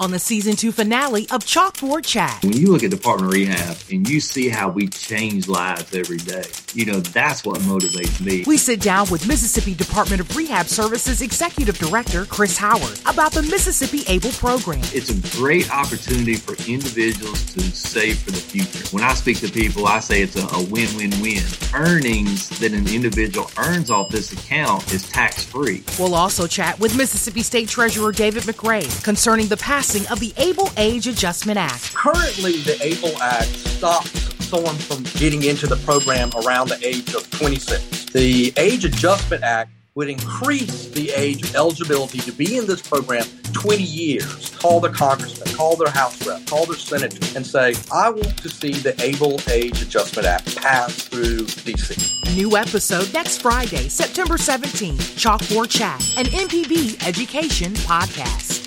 on the season two finale of Chalkboard Chat. When you look at Department of Rehab and you see how we change lives every day, you know, that's what motivates me. We sit down with Mississippi Department of Rehab Services Executive Director Chris Howard about the Mississippi ABLE program. It's a great opportunity for individuals to save for the future. When I speak to people, I say it's a, a win-win-win. Earnings that an individual earns off this account is tax-free. We'll also chat with Mississippi State Treasurer David McRae concerning the passing of the Able Age Adjustment Act. Currently, the ABLE Act stops someone from getting into the program around the age of 26. The Age Adjustment Act would increase the age of eligibility to be in this program 20 years. Call their congressman, call their House rep, call their senator, and say, I want to see the Able Age Adjustment Act pass through DC. New episode next Friday, September 17th. Chalkboard Chat, an MPB education podcast.